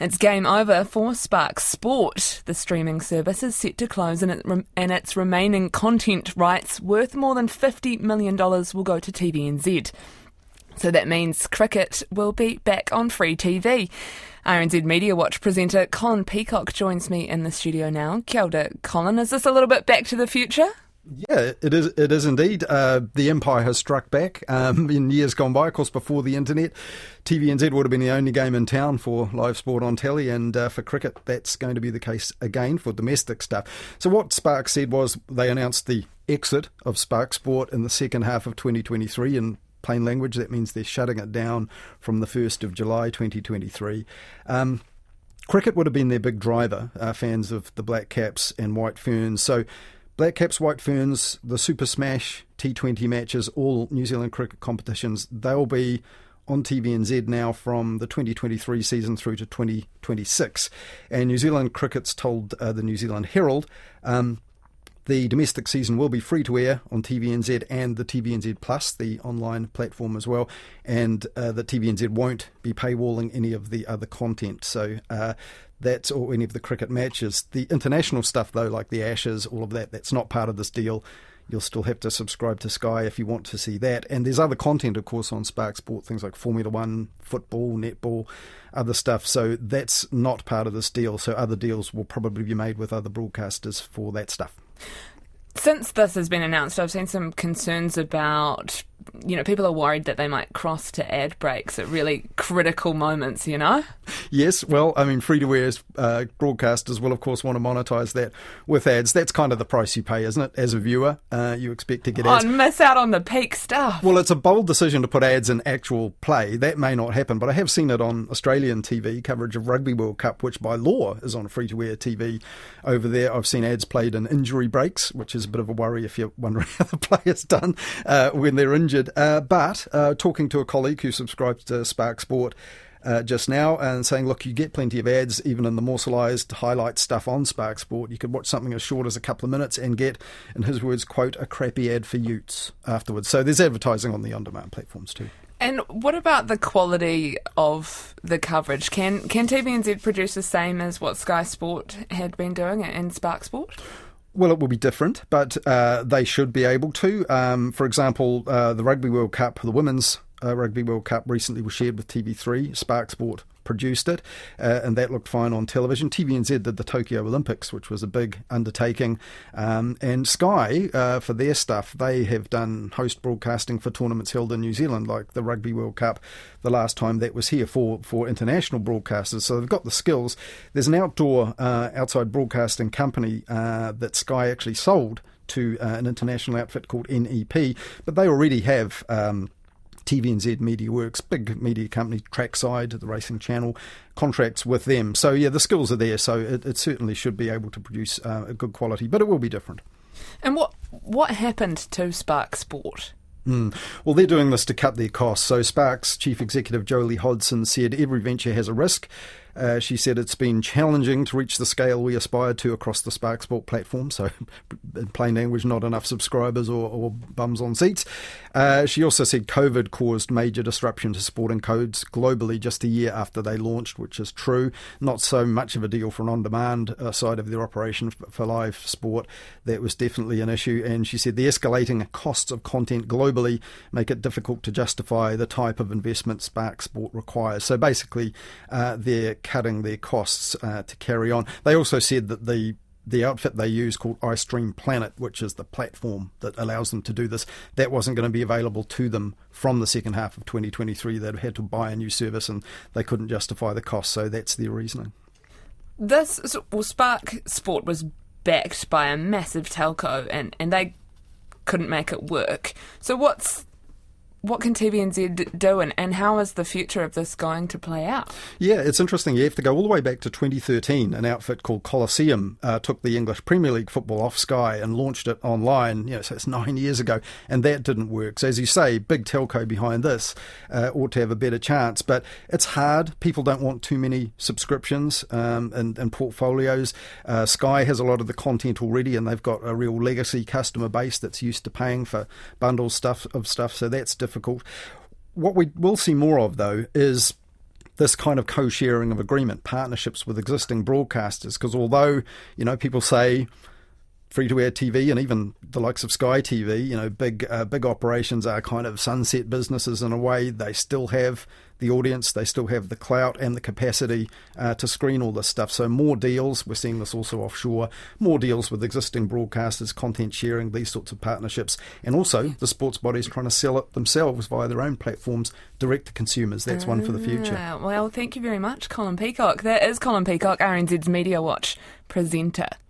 It's game over for Spark Sport. The streaming service is set to close, and, it and its remaining content rights, worth more than $50 million, will go to TVNZ. So that means cricket will be back on free TV. RNZ Media Watch presenter Colin Peacock joins me in the studio now. Kia ora, Colin. Is this a little bit back to the future? Yeah, it is. It is indeed. Uh, the empire has struck back um, in years gone by. Of course, before the internet, TVNZ would have been the only game in town for live sport on telly, and uh, for cricket, that's going to be the case again for domestic stuff. So, what Spark said was they announced the exit of Spark Sport in the second half of 2023. In plain language, that means they're shutting it down from the 1st of July 2023. Um, cricket would have been their big driver, uh, fans of the Black Caps and White Ferns. So Black Caps, White Ferns, the Super Smash T20 matches, all New Zealand cricket competitions, they'll be on TVNZ now from the 2023 season through to 2026. And New Zealand Cricket's told uh, the New Zealand Herald um, the domestic season will be free to air on TVNZ and the TVNZ Plus, the online platform as well, and uh, the TVNZ won't be paywalling any of the other content. So uh, that's or any of the cricket matches. The international stuff, though, like the Ashes, all of that, that's not part of this deal. You'll still have to subscribe to Sky if you want to see that. And there's other content, of course, on Spark Sport, things like Formula One, football, netball, other stuff. So that's not part of this deal. So other deals will probably be made with other broadcasters for that stuff. Since this has been announced, I've seen some concerns about you know, people are worried that they might cross to ad breaks at really critical moments, you know? Yes, well, I mean, free to air uh, broadcasters will, of course, want to monetize that with ads. That's kind of the price you pay, isn't it? As a viewer, uh, you expect to get ads. Oh, miss out on the peak stuff. Well, it's a bold decision to put ads in actual play. That may not happen, but I have seen it on Australian TV coverage of Rugby World Cup, which by law is on free to air TV over there. I've seen ads played in injury breaks, which is a bit of a worry if you're wondering how the player's done uh, when they're injured. Uh, but uh, talking to a colleague who subscribes to Spark Sport. Uh, just now and saying, look, you get plenty of ads even in the morselized highlight stuff on Spark Sport. You could watch something as short as a couple of minutes and get, in his words, quote, a crappy ad for Utes afterwards. So there's advertising on the on demand platforms too. And what about the quality of the coverage? Can can TVNZ produce the same as what Sky Sport had been doing in Spark Sport? Well, it will be different, but uh, they should be able to. Um, for example, uh, the Rugby World Cup, the Women's uh, Rugby World Cup recently was shared with TV3. Spark Sport produced it, uh, and that looked fine on television. TVNZ did the Tokyo Olympics, which was a big undertaking, um, and Sky uh, for their stuff they have done host broadcasting for tournaments held in New Zealand, like the Rugby World Cup. The last time that was here for for international broadcasters, so they've got the skills. There's an outdoor uh, outside broadcasting company uh, that Sky actually sold to uh, an international outfit called NEP, but they already have. Um, TVNZ Media Works, big media company, Trackside, the racing channel, contracts with them. So, yeah, the skills are there, so it, it certainly should be able to produce uh, a good quality, but it will be different. And what what happened to Spark Sport? Mm. Well, they're doing this to cut their costs. So, Sparks chief executive Jolie Hodson said every venture has a risk. Uh, she said it's been challenging to reach the scale we aspired to across the Spark Sport platform. So, in plain language, not enough subscribers or, or bums on seats. Uh, she also said COVID caused major disruption to sporting codes globally just a year after they launched, which is true. Not so much of a deal for an on demand uh, side of their operation for live sport. That was definitely an issue. And she said the escalating costs of content globally make it difficult to justify the type of investment Spark Sport requires. So basically, uh, they're cutting their costs uh, to carry on. They also said that the the outfit they use called iStream Planet, which is the platform that allows them to do this, that wasn't going to be available to them from the second half of 2023. They'd had to buy a new service and they couldn't justify the cost, so that's their reasoning. This well, Spark Sport was backed by a massive telco, and, and they couldn't make it work. So what's what can TVNZ do and, and how is the future of this going to play out? Yeah, it's interesting. You have to go all the way back to 2013. An outfit called Coliseum uh, took the English Premier League football off Sky and launched it online. You know, so it's nine years ago, and that didn't work. So as you say, big telco behind this uh, ought to have a better chance. But it's hard. People don't want too many subscriptions um, and, and, portfolios. Uh, Sky has a lot of the content already, and they've got a real legacy customer base that's used to paying for bundles stuff of stuff. So that's difficult. What we will see more of, though, is this kind of co-sharing of agreement, partnerships with existing broadcasters, because although you know people say free to air TV and even the likes of Sky TV, you know, big uh, big operations are kind of sunset businesses in a way. They still have the audience, they still have the clout and the capacity uh, to screen all this stuff. So more deals. We're seeing this also offshore. More deals with existing broadcasters, content sharing, these sorts of partnerships, and also the sports bodies trying to sell it themselves via their own platforms direct to consumers. That's one for the future. Ah, well, thank you very much, Colin Peacock. That is Colin Peacock, RNZ's Media Watch presenter.